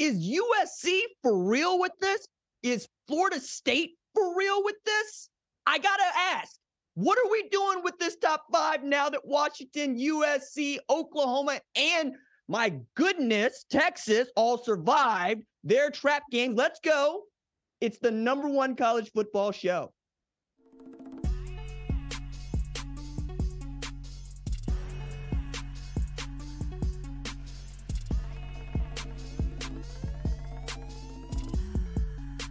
is USC for real with this? Is Florida State for real with this? I got to ask, what are we doing with this top five now that Washington, USC, Oklahoma, and my goodness, Texas all survived their trap game? Let's go. It's the number one college football show.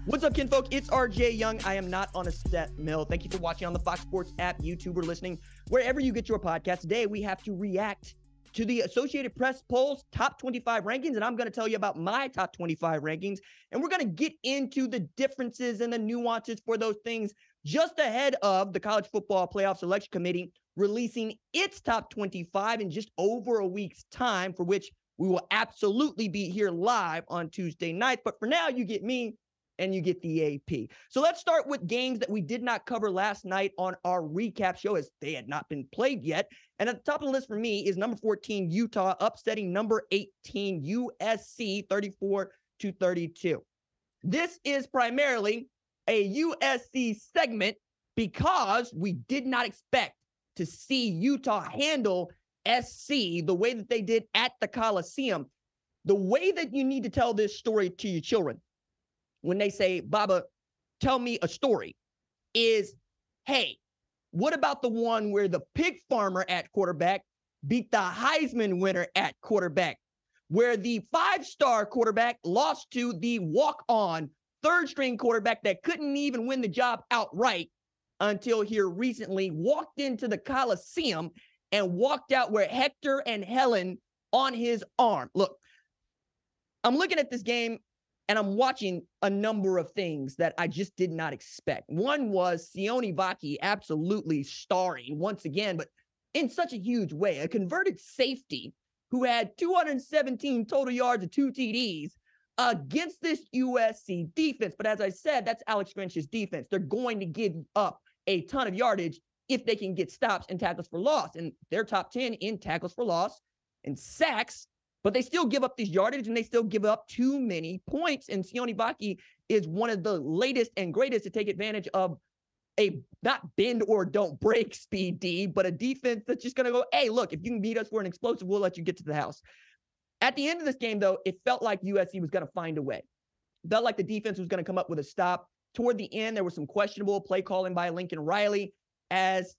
What's up, kinfolk? It's RJ Young. I am not on a step mill. Thank you for watching on the Fox Sports app, YouTube, or listening wherever you get your podcast. Today, we have to react to the Associated Press polls top 25 rankings, and I'm going to tell you about my top 25 rankings. And we're going to get into the differences and the nuances for those things just ahead of the College Football Playoff Selection Committee releasing its top 25 in just over a week's time, for which we will absolutely be here live on Tuesday night. But for now, you get me and you get the AP. So let's start with games that we did not cover last night on our recap show as they had not been played yet. And at the top of the list for me is number 14 Utah upsetting number 18 USC 34 to 32. This is primarily a USC segment because we did not expect to see Utah handle SC the way that they did at the Coliseum. The way that you need to tell this story to your children when they say, Baba, tell me a story, is hey, what about the one where the pig farmer at quarterback beat the Heisman winner at quarterback, where the five star quarterback lost to the walk on third string quarterback that couldn't even win the job outright until here recently walked into the Coliseum and walked out where Hector and Helen on his arm. Look, I'm looking at this game and I'm watching a number of things that I just did not expect. One was Sione Vaki absolutely starring once again, but in such a huge way. A converted safety who had 217 total yards and two TDs against this USC defense. But as I said, that's Alex Grinch's defense. They're going to give up a ton of yardage if they can get stops and tackles for loss. And they're top 10 in tackles for loss and sacks but they still give up these yardage and they still give up too many points. And Sione Vaki is one of the latest and greatest to take advantage of a not bend or don't break speed D, but a defense that's just going to go, hey, look, if you can beat us, we're an explosive, we'll let you get to the house. At the end of this game, though, it felt like USC was going to find a way. Felt like the defense was going to come up with a stop. Toward the end, there was some questionable play calling by Lincoln Riley as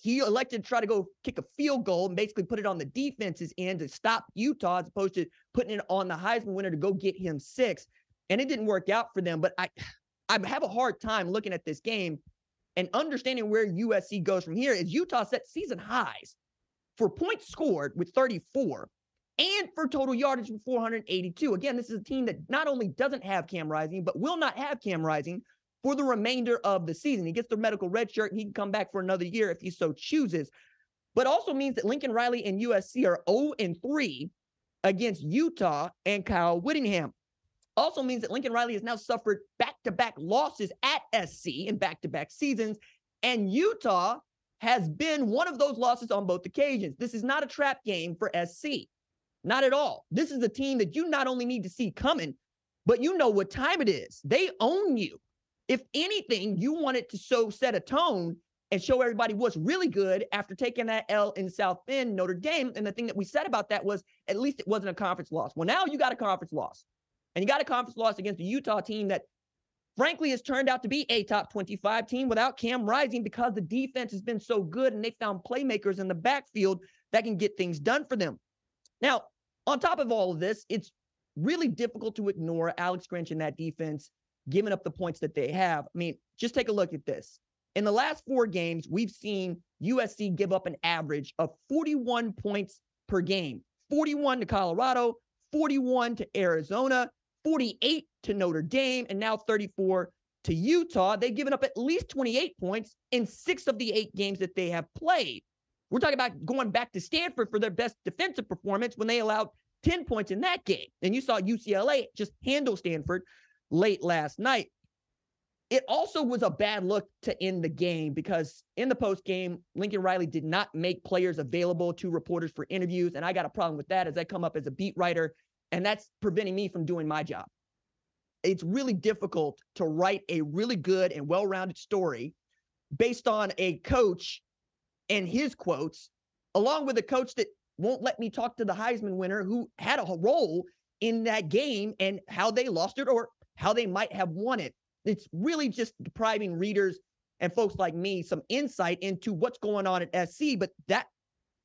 he elected to try to go kick a field goal and basically put it on the defense's end to stop Utah as opposed to putting it on the Heisman winner to go get him six. And it didn't work out for them. But I I have a hard time looking at this game and understanding where USC goes from here is Utah set season highs for points scored with 34 and for total yardage with 482. Again, this is a team that not only doesn't have Cam Rising, but will not have Cam Rising for the remainder of the season. He gets the medical red shirt and he can come back for another year if he so chooses. But also means that Lincoln Riley and USC are 0 and 3 against Utah and Kyle Whittingham. Also means that Lincoln Riley has now suffered back-to-back losses at SC in back-to-back seasons, and Utah has been one of those losses on both occasions. This is not a trap game for SC. Not at all. This is a team that you not only need to see coming, but you know what time it is. They own you. If anything, you wanted to so set a tone and show everybody what's really good after taking that L in South Bend, Notre Dame. And the thing that we said about that was at least it wasn't a conference loss. Well, now you got a conference loss. And you got a conference loss against a Utah team that frankly has turned out to be a top 25 team without Cam Rising because the defense has been so good and they found playmakers in the backfield that can get things done for them. Now, on top of all of this, it's really difficult to ignore Alex Grinch and that defense giving up the points that they have. I mean, just take a look at this. In the last four games, we've seen USC give up an average of 41 points per game 41 to Colorado, 41 to Arizona, 48 to Notre Dame, and now 34 to Utah. They've given up at least 28 points in six of the eight games that they have played. We're talking about going back to Stanford for their best defensive performance when they allowed 10 points in that game. And you saw UCLA just handle Stanford late last night. It also was a bad look to end the game because in the post game, Lincoln Riley did not make players available to reporters for interviews. And I got a problem with that as I come up as a beat writer And that's preventing me from doing my job. It's really difficult to write a really good and well rounded story based on a coach and his quotes, along with a coach that won't let me talk to the Heisman winner who had a role in that game and how they lost it or how they might have won it. It's really just depriving readers and folks like me some insight into what's going on at SC, but that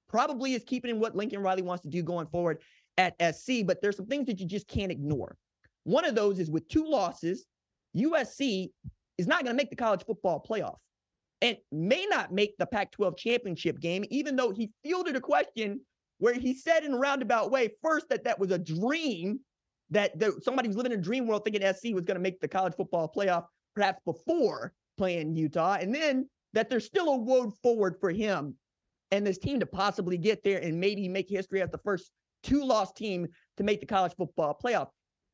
probably is keeping in what Lincoln Riley wants to do going forward at SC. But there's some things that you just can't ignore. One of those is with two losses, USC is not going to make the college football playoff and may not make the Pac 12 championship game, even though he fielded a question where he said in a roundabout way first that that was a dream, that there, somebody was living in a dream world thinking SC was going to make the college football playoff perhaps before playing Utah, and then that there's still a road forward for him and this team to possibly get there and maybe make history as the first two loss team to make the college football playoff.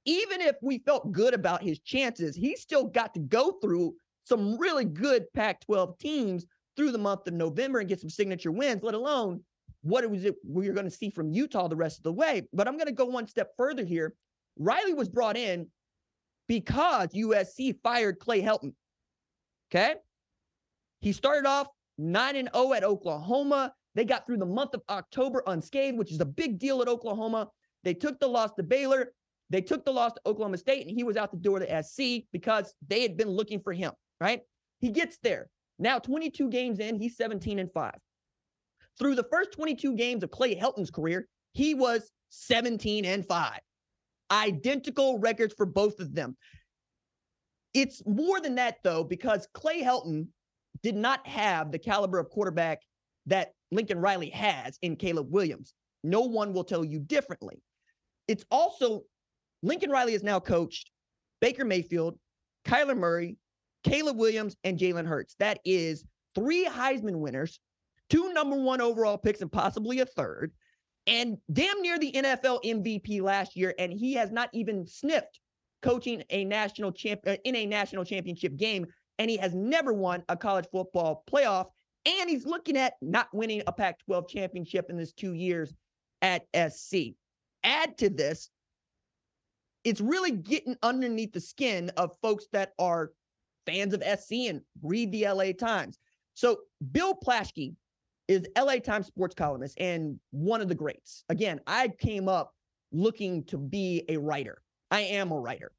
Even if we felt good about his chances, he still got to go through some really good Pac 12 teams through the month of November and get some signature wins, let alone what was it we are going to see from Utah the rest of the way. But I'm going to go one step further here. Riley was brought in because USC fired Clay Helton. Okay. He started off 9 and 0 at Oklahoma. They got through the month of October unscathed, which is a big deal at Oklahoma. They took the loss to Baylor. They took the loss to Oklahoma State, and he was out the door to SC because they had been looking for him, right? He gets there. Now, 22 games in, he's 17 and 5. Through the first 22 games of Clay Helton's career, he was 17 and 5. Identical records for both of them. It's more than that, though, because Clay Helton did not have the caliber of quarterback that Lincoln Riley has in Caleb Williams. No one will tell you differently. It's also Lincoln Riley has now coached Baker Mayfield, Kyler Murray, Caleb Williams, and Jalen Hurts. That is three Heisman winners, two number one overall picks, and possibly a third, and damn near the NFL MVP last year. And he has not even sniffed coaching a national champ uh, in a national championship game and he has never won a college football playoff. And he's looking at not winning a Pac 12 championship in his two years at SC. Add to this, it's really getting underneath the skin of folks that are fans of SC and read the LA Times. So, Bill Plaschke is LA Times sports columnist and one of the greats. Again, I came up looking to be a writer. I am a writer.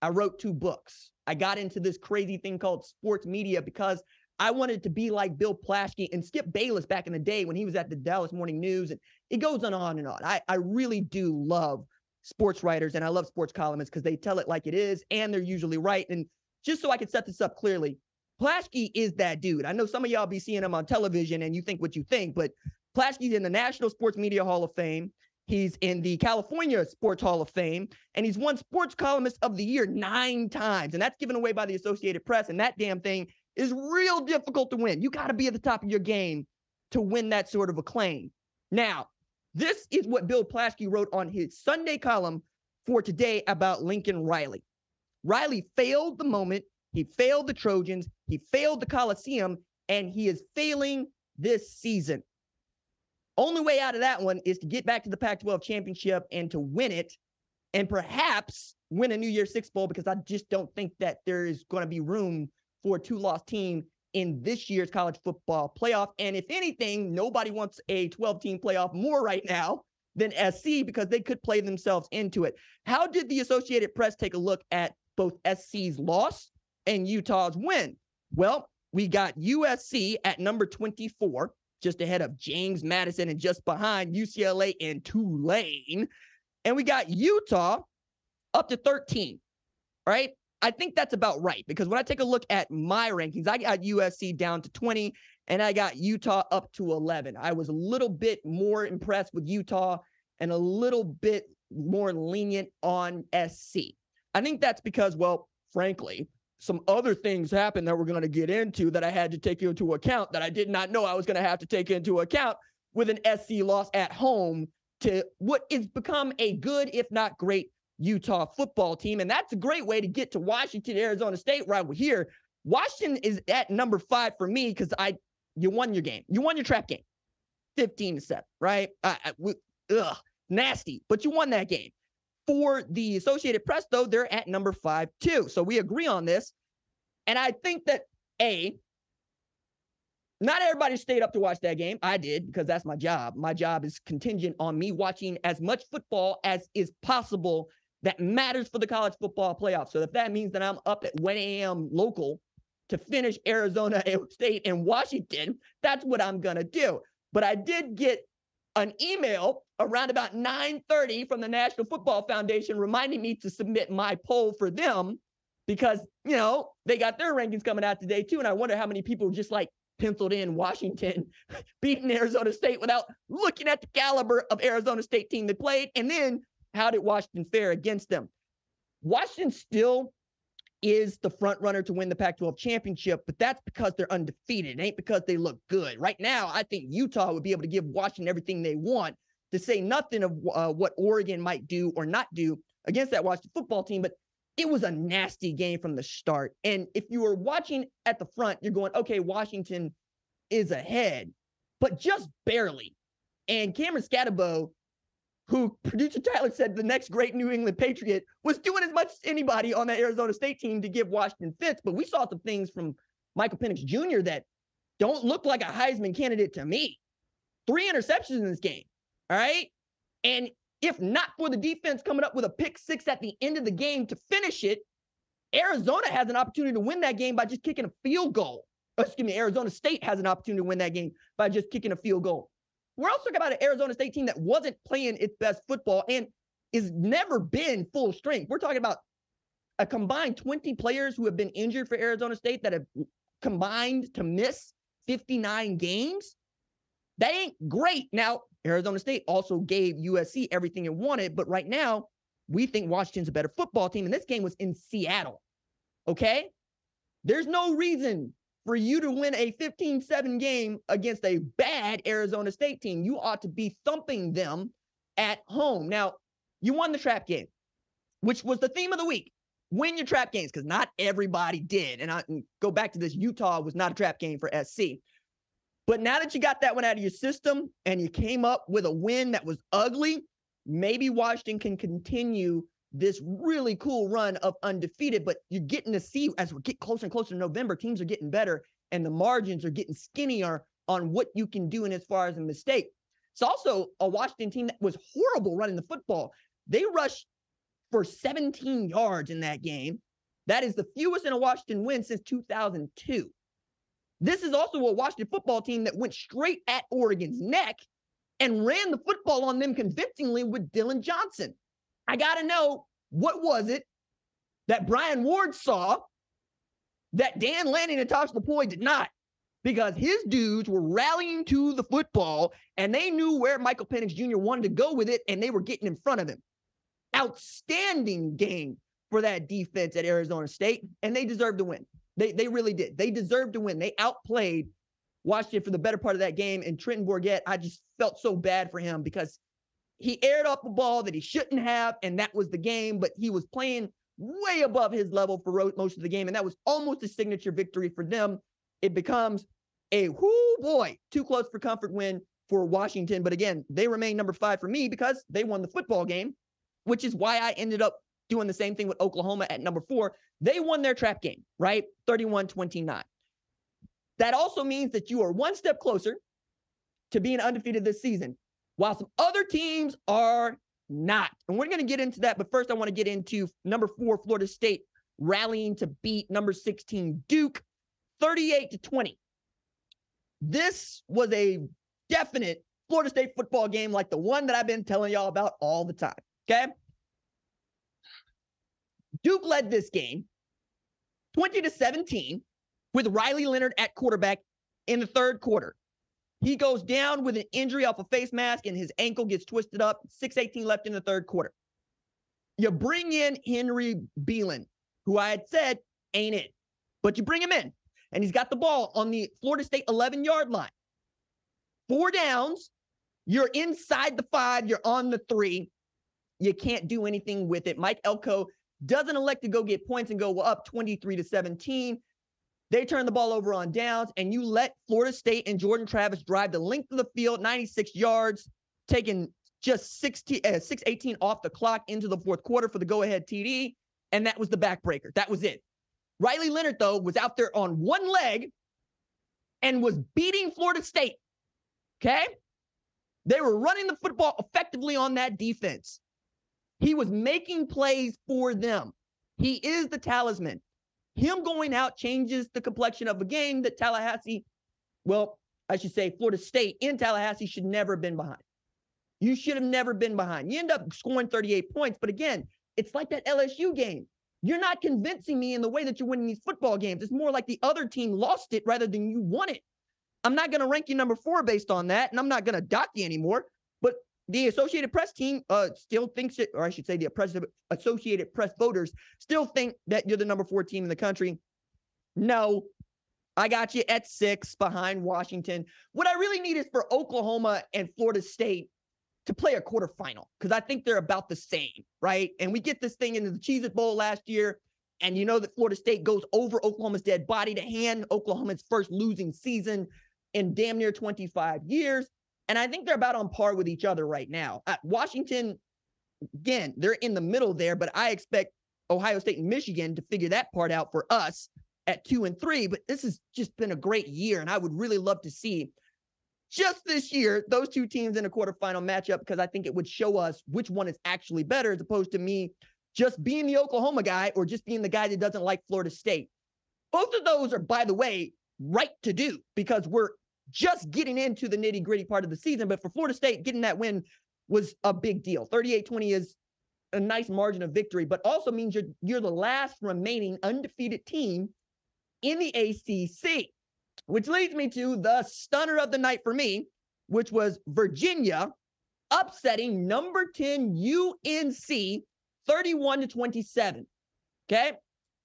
I wrote two books. I got into this crazy thing called sports media because I wanted to be like Bill Plaschke and Skip Bayless back in the day when he was at the Dallas Morning News. And it goes on and on and on. I, I really do love sports writers and I love sports columnists because they tell it like it is and they're usually right. And just so I can set this up clearly, Plaschke is that dude. I know some of y'all be seeing him on television and you think what you think, but Plaschke's in the National Sports Media Hall of Fame. He's in the California Sports Hall of Fame, and he's won Sports Columnist of the Year nine times. And that's given away by the Associated Press. And that damn thing is real difficult to win. You got to be at the top of your game to win that sort of acclaim. Now, this is what Bill Plaschke wrote on his Sunday column for today about Lincoln Riley. Riley failed the moment, he failed the Trojans, he failed the Coliseum, and he is failing this season. Only way out of that one is to get back to the Pac 12 championship and to win it and perhaps win a New Year's Six Bowl because I just don't think that there is going to be room for a two loss team in this year's college football playoff. And if anything, nobody wants a 12 team playoff more right now than SC because they could play themselves into it. How did the Associated Press take a look at both SC's loss and Utah's win? Well, we got USC at number 24 just ahead of James Madison and just behind UCLA and Tulane. And we got Utah up to 13. Right? I think that's about right because when I take a look at my rankings, I got USC down to 20 and I got Utah up to 11. I was a little bit more impressed with Utah and a little bit more lenient on SC. I think that's because, well, frankly, some other things happened that we're going to get into that I had to take into account that I did not know I was going to have to take into account with an SC loss at home to what is become a good, if not great, Utah football team. And that's a great way to get to Washington, Arizona State right here. Washington is at number five for me because I you won your game. You won your trap game. 15 to 7, right? I, I, we, ugh. Nasty, but you won that game. For the Associated Press, though, they're at number five, too. So we agree on this. And I think that, A, not everybody stayed up to watch that game. I did because that's my job. My job is contingent on me watching as much football as is possible that matters for the college football playoffs. So if that means that I'm up at 1 a.m. local to finish Arizona State and Washington, that's what I'm going to do. But I did get an email around about 9:30 from the National Football Foundation reminding me to submit my poll for them because, you know, they got their rankings coming out today too and I wonder how many people just like penciled in Washington beating Arizona State without looking at the caliber of Arizona State team they played. And then how did Washington fare against them? Washington still is the front runner to win the Pac 12 championship, but that's because they're undefeated. It ain't because they look good. Right now, I think Utah would be able to give Washington everything they want to say nothing of uh, what Oregon might do or not do against that Washington football team. But it was a nasty game from the start. And if you were watching at the front, you're going, okay, Washington is ahead, but just barely. And Cameron Skattebo, who producer Tyler said the next great New England Patriot, was doing as much as anybody on that Arizona State team to give Washington fits. But we saw some things from Michael Penix Jr. that don't look like a Heisman candidate to me. Three interceptions in this game. All right. And if not for the defense coming up with a pick six at the end of the game to finish it, Arizona has an opportunity to win that game by just kicking a field goal. Excuse me, Arizona State has an opportunity to win that game by just kicking a field goal. We're also talking about an Arizona State team that wasn't playing its best football and is never been full strength. We're talking about a combined 20 players who have been injured for Arizona State that have combined to miss 59 games. That ain't great. Now, Arizona State also gave USC everything it wanted, but right now, we think Washington's a better football team. And this game was in Seattle. Okay? There's no reason for you to win a 15 7 game against a bad Arizona State team. You ought to be thumping them at home. Now, you won the trap game, which was the theme of the week. Win your trap games because not everybody did. And I and go back to this Utah was not a trap game for SC. But now that you got that one out of your system and you came up with a win that was ugly, maybe Washington can continue this really cool run of undefeated. But you're getting to see as we get closer and closer to November, teams are getting better and the margins are getting skinnier on what you can do in as far as a mistake. It's also a Washington team that was horrible running the football. They rushed for 17 yards in that game. That is the fewest in a Washington win since 2002. This is also a Washington football team that went straight at Oregon's neck and ran the football on them convincingly with Dillon Johnson. I got to know what was it that Brian Ward saw that Dan Lanning and Tosh Lupoi did not? Because his dudes were rallying to the football and they knew where Michael Penix Jr. wanted to go with it and they were getting in front of him. Outstanding game for that defense at Arizona State, and they deserve to win. They they really did. They deserved to win. They outplayed Washington for the better part of that game. And Trenton Bourguet, I just felt so bad for him because he aired up a ball that he shouldn't have, and that was the game. But he was playing way above his level for most of the game, and that was almost a signature victory for them. It becomes a whoo boy, too close for comfort win for Washington. But again, they remain number five for me because they won the football game, which is why I ended up doing the same thing with Oklahoma at number four. They won their trap game, right? 31 29. That also means that you are one step closer to being undefeated this season, while some other teams are not. And we're going to get into that. But first, I want to get into number four, Florida State rallying to beat number 16, Duke, 38 to 20. This was a definite Florida State football game like the one that I've been telling y'all about all the time. Okay. Duke led this game 20 to 17 with Riley Leonard at quarterback in the third quarter. He goes down with an injury off a face mask and his ankle gets twisted up. 6:18 left in the third quarter. You bring in Henry Belin, who I had said ain't it, but you bring him in and he's got the ball on the Florida State 11 yard line. Four downs. You're inside the five. You're on the three. You can't do anything with it. Mike Elko doesn't elect to go get points and go up 23 to 17. They turn the ball over on downs, and you let Florida State and Jordan Travis drive the length of the field, 96 yards, taking just 16, uh, 618 off the clock into the fourth quarter for the go ahead TD. And that was the backbreaker. That was it. Riley Leonard, though, was out there on one leg and was beating Florida State. Okay. They were running the football effectively on that defense. He was making plays for them. He is the talisman. Him going out changes the complexion of a game that Tallahassee, well, I should say Florida State in Tallahassee should never have been behind. You should have never been behind. You end up scoring 38 points. But again, it's like that LSU game. You're not convincing me in the way that you're winning these football games. It's more like the other team lost it rather than you won it. I'm not going to rank you number four based on that, and I'm not going to dock you anymore. But the Associated Press team uh, still thinks it, or I should say, the Associated Press voters still think that you're the number four team in the country. No, I got you at six behind Washington. What I really need is for Oklahoma and Florida State to play a quarterfinal because I think they're about the same, right? And we get this thing into the Cheez It Bowl last year. And you know that Florida State goes over Oklahoma's dead body to hand Oklahoma's first losing season in damn near 25 years. And I think they're about on par with each other right now. Uh, Washington, again, they're in the middle there, but I expect Ohio State and Michigan to figure that part out for us at two and three. But this has just been a great year. And I would really love to see just this year, those two teams in a quarterfinal matchup because I think it would show us which one is actually better as opposed to me just being the Oklahoma guy or just being the guy that doesn't like Florida State. Both of those are, by the way, right to do because we're just getting into the nitty gritty part of the season. But for Florida State, getting that win was a big deal. 38 20 is a nice margin of victory, but also means you're, you're the last remaining undefeated team in the ACC which leads me to the stunner of the night for me, which was Virginia upsetting number 10 UNC 31 to 27. Okay.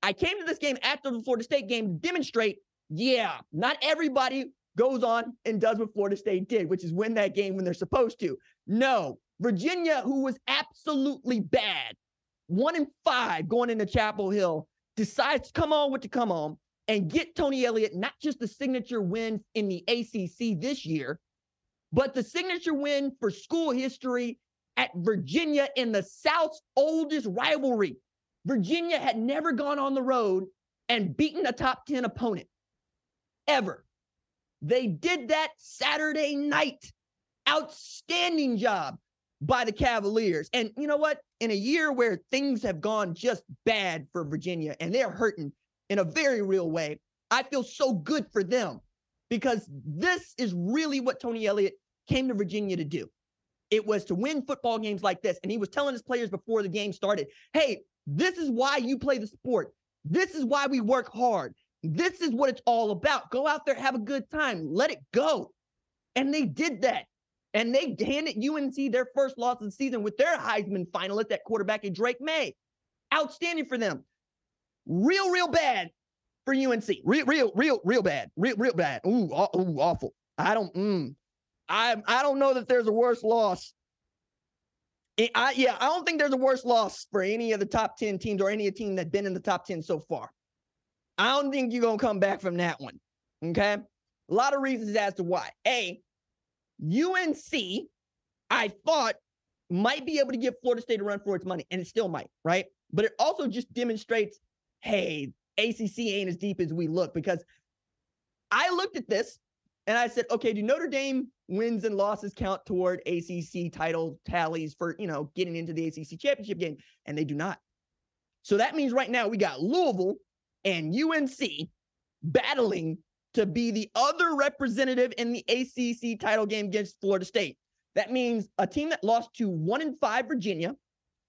I came to this game after the Florida State game to demonstrate, yeah, not everybody goes on and does what Florida State did, which is win that game when they're supposed to. No, Virginia, who was absolutely bad, one in five going into Chapel Hill, decides to come on with the come on, and get Tony Elliott not just the signature win in the ACC this year, but the signature win for school history at Virginia in the South's oldest rivalry. Virginia had never gone on the road and beaten a top 10 opponent ever. They did that Saturday night. Outstanding job by the Cavaliers. And you know what? In a year where things have gone just bad for Virginia and they're hurting in a very real way. I feel so good for them because this is really what Tony Elliott came to Virginia to do. It was to win football games like this. And he was telling his players before the game started hey, this is why you play the sport. This is why we work hard. This is what it's all about. Go out there, have a good time, let it go. And they did that. And they handed UNC their first loss of the season with their Heisman finalist at that quarterback, Drake Maye. Outstanding for them real, real bad for UNC. Real, real, real, real bad. Real, real bad. Ooh, ooh, awful. I don't. Mm, I I don't know that there's a worse loss. I yeah, I don't think there's a worse loss for any of the top ten teams or any team that's been in the top ten so far. I don't think you're gonna come back from that one. Okay, a lot of reasons as to why. A, UNC, I thought might be able to give Florida State a run for its money, and it still might, right? But it also just demonstrates hey, ACC ain't as deep as we look because I looked at this and I said, okay, do Notre Dame wins and losses count toward ACC title tallies for, you know, getting into the ACC championship game? And they do not. So that means right now we got Louisville and UNC battling to be the other representative in the ACC title game against Florida State. That means a team that lost to one in five Virginia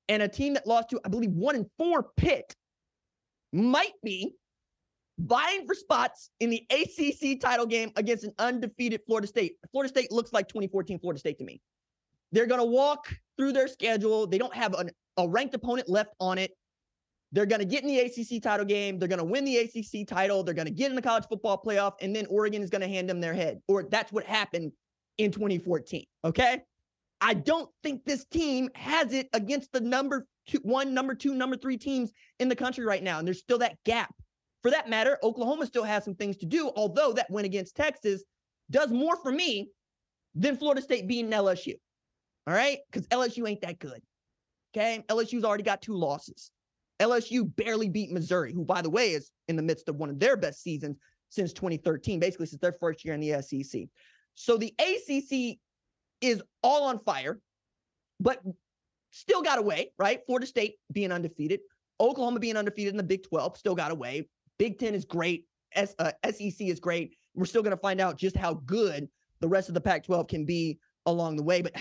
and a team that lost to, I believe, one in four Pitt might be vying for spots in the ACC title game against an undefeated Florida State. Florida State looks like 2014 Florida State to me. They're going to walk through their schedule. They don't have an, a ranked opponent left on it. They're going to get in the ACC title game. They're going to win the ACC title. They're going to get in the college football playoff. And then Oregon is going to hand them their head. Or that's what happened in 2014. Okay. I don't think this team has it against the number two, one, number two, number three teams in the country right now. And there's still that gap. For that matter, Oklahoma still has some things to do, although that win against Texas does more for me than Florida State beating LSU. All right. Because LSU ain't that good. Okay. LSU's already got two losses. LSU barely beat Missouri, who, by the way, is in the midst of one of their best seasons since 2013, basically since their first year in the SEC. So the ACC is all on fire, but still got away, right? Florida State being undefeated, Oklahoma being undefeated in the Big 12, still got away. Big 10 is great. S, uh, SEC is great. We're still going to find out just how good the rest of the Pac 12 can be along the way. But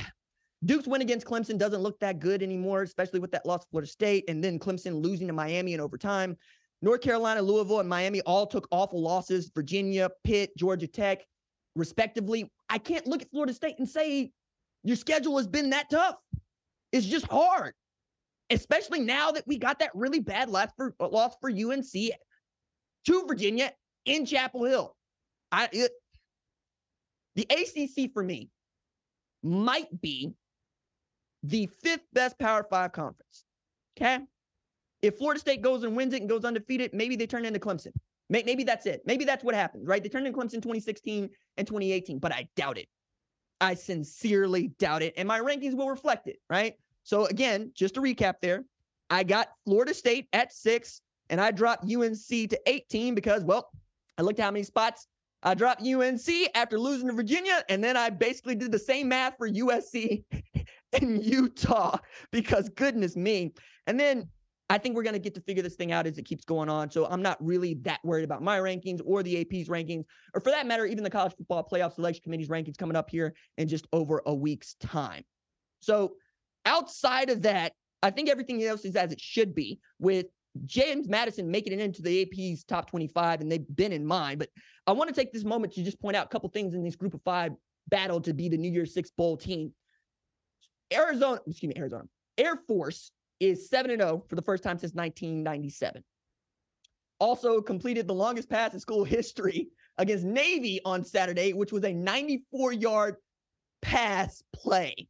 Duke's win against Clemson doesn't look that good anymore, especially with that loss to Florida State and then Clemson losing to Miami in overtime. North Carolina, Louisville, and Miami all took awful losses. Virginia, Pitt, Georgia Tech, respectively. I can't look at Florida State and say your schedule has been that tough. It's just hard, especially now that we got that really bad loss for, loss for UNC to Virginia in Chapel Hill. I it, the ACC for me might be the fifth best Power Five conference. Okay. If Florida State goes and wins it and goes undefeated, maybe they turn into Clemson. Maybe that's it. Maybe that's what happens, right? They turned into Clemson 2016 and 2018, but I doubt it. I sincerely doubt it. And my rankings will reflect it, right? So, again, just to recap there, I got Florida State at six, and I dropped UNC to 18 because, well, I looked at how many spots I dropped UNC after losing to Virginia, and then I basically did the same math for USC and Utah because goodness me. And then I think we're going to get to figure this thing out as it keeps going on. So I'm not really that worried about my rankings or the AP's rankings, or for that matter, even the college football playoff selection committee's rankings coming up here in just over a week's time. So outside of that, I think everything else is as it should be with James Madison making it into the AP's top 25, and they've been in mine. But I want to take this moment to just point out a couple things in this group of five battle to be the New Year's Six Bowl team. Arizona, excuse me, Arizona. Air Force is 7 and 0 for the first time since 1997. Also completed the longest pass in school history against Navy on Saturday, which was a 94 yard pass play.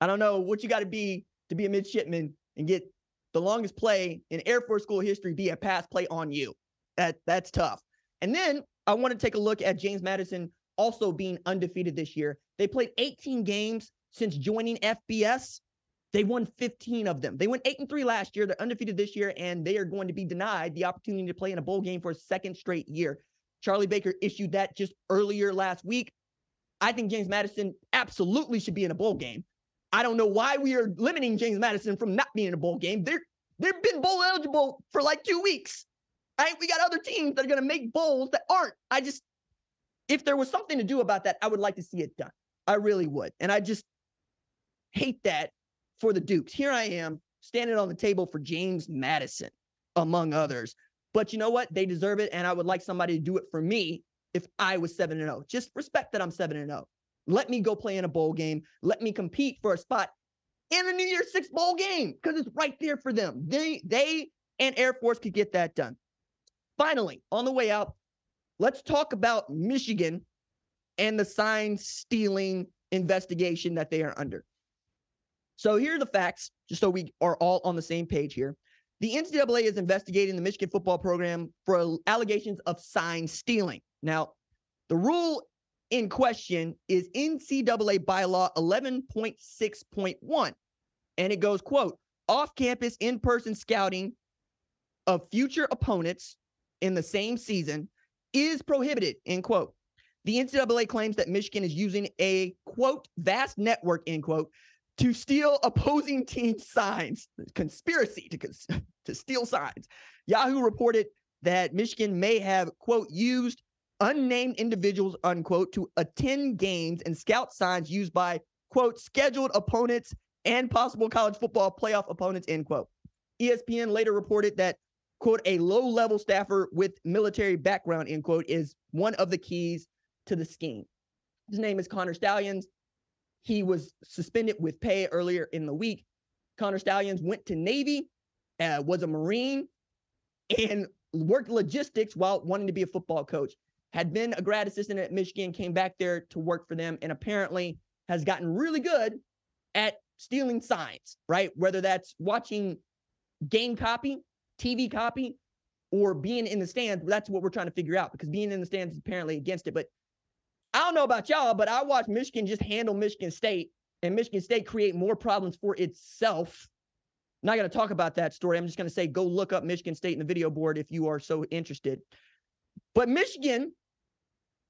I don't know what you got to be to be a midshipman and get the longest play in Air Force school history be a pass play on you. That that's tough. And then I want to take a look at James Madison also being undefeated this year. They played 18 games since joining FBS. They won 15 of them. They went 8 and 3 last year. They're undefeated this year, and they are going to be denied the opportunity to play in a bowl game for a second straight year. Charlie Baker issued that just earlier last week. I think James Madison absolutely should be in a bowl game. I don't know why we are limiting James Madison from not being in a bowl game. They're they've been bowl eligible for like two weeks. Right? We got other teams that are gonna make bowls that aren't. I just if there was something to do about that, I would like to see it done. I really would. And I just hate that for the Dukes. Here I am standing on the table for James Madison, among others. But you know what? They deserve it. And I would like somebody to do it for me if I was 7 0. Just respect that I'm 7 0. Let me go play in a bowl game. Let me compete for a spot in the New Year's Six bowl game because it's right there for them. They, they and Air Force could get that done. Finally, on the way out, let's talk about Michigan and the sign stealing investigation that they are under. So here are the facts, just so we are all on the same page here. The NCAA is investigating the Michigan football program for allegations of sign stealing. Now, the rule in question is NCAA bylaw 11.6.1. And it goes, quote, off-campus in-person scouting of future opponents in the same season is prohibited, end quote. The NCAA claims that Michigan is using a quote vast network, end quote, to steal opposing team signs, conspiracy to, cons- to steal signs. Yahoo reported that Michigan may have, quote, used unnamed individuals, unquote, to attend games and scout signs used by, quote, scheduled opponents and possible college football playoff opponents, end quote. ESPN later reported that, quote, a low level staffer with military background, end quote, is one of the keys to the scheme. His name is Connor Stalions. He was suspended with pay earlier in the week. Connor Stalions went to Navy, uh, was a Marine, and worked logistics while wanting to be a football coach. Had been a grad assistant at Michigan, came back there to work for them, and apparently has gotten really good at stealing signs, right? Whether that's watching game copy, TV copy, or being in the stands. That's what we're trying to figure out because being in the stands is apparently against it. But I don't know about y'all, but I watched Michigan just handle Michigan State and Michigan State create more problems for itself. I'm not going to talk about that story. I'm just going to say go look up Michigan State in the video board if you are so interested. But Michigan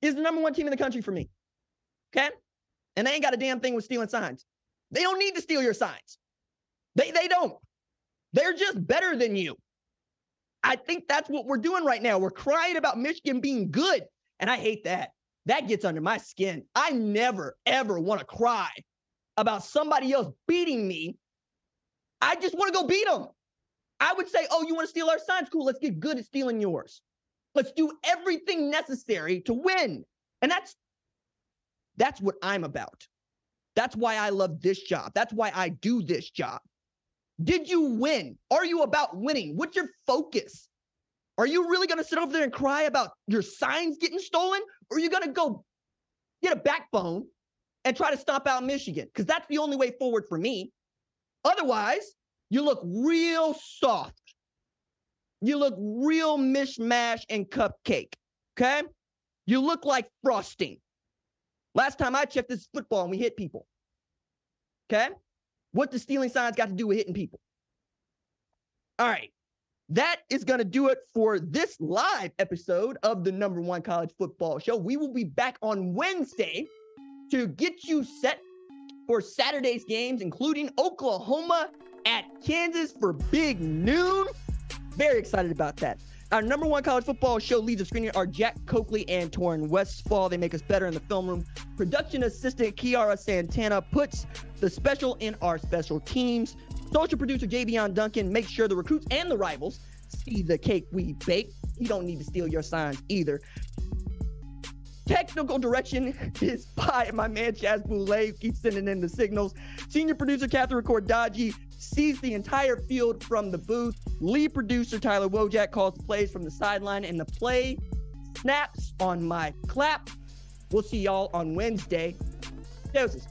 is the number one team in the country for me. Okay? And they ain't got a damn thing with stealing signs. They don't need to steal your signs. They they don't. They're just better than you. I think that's what we're doing right now. We're crying about Michigan being good, and I hate that. That gets under my skin. I never ever want to cry about somebody else beating me. I just want to go beat them. I would say, "Oh, you want to steal our signs? Cool. Let's get good at stealing yours. Let's do everything necessary to win." And that's that's what I'm about. That's why I love this job. That's why I do this job. Did you win? Are you about winning? What's your focus? Are you really going to sit over there and cry about your signs getting stolen? Or are you going to go get a backbone and try to stomp out Michigan? Because that's the only way forward for me. Otherwise, you look real soft. You look real mishmash and cupcake. Okay? You look like frosting. Last time I checked, this is football and we hit people. Okay? What does stealing signs got to do with hitting people? All right. That is going to do it for this live episode of the number one college football show. We will be back on Wednesday to get you set for Saturday's games, including Oklahoma at Kansas for big noon. Very excited about that. Our number one college football show leads of screening are Jack Coakley and Torrin Westfall. They make us better in the film room. Production assistant Kiara Santana puts the special in our special teams. Social producer Javion Duncan makes sure the recruits and the rivals see the cake we bake. You don't need to steal your signs either. Technical direction is by my man Chaz Boulay, keeps sending in the signals. Senior producer Catherine Cordaji sees the entire field from the booth. Lead producer Tyler Wojak calls plays from the sideline, and the play snaps on my clap. We'll see y'all on Wednesday. Doses.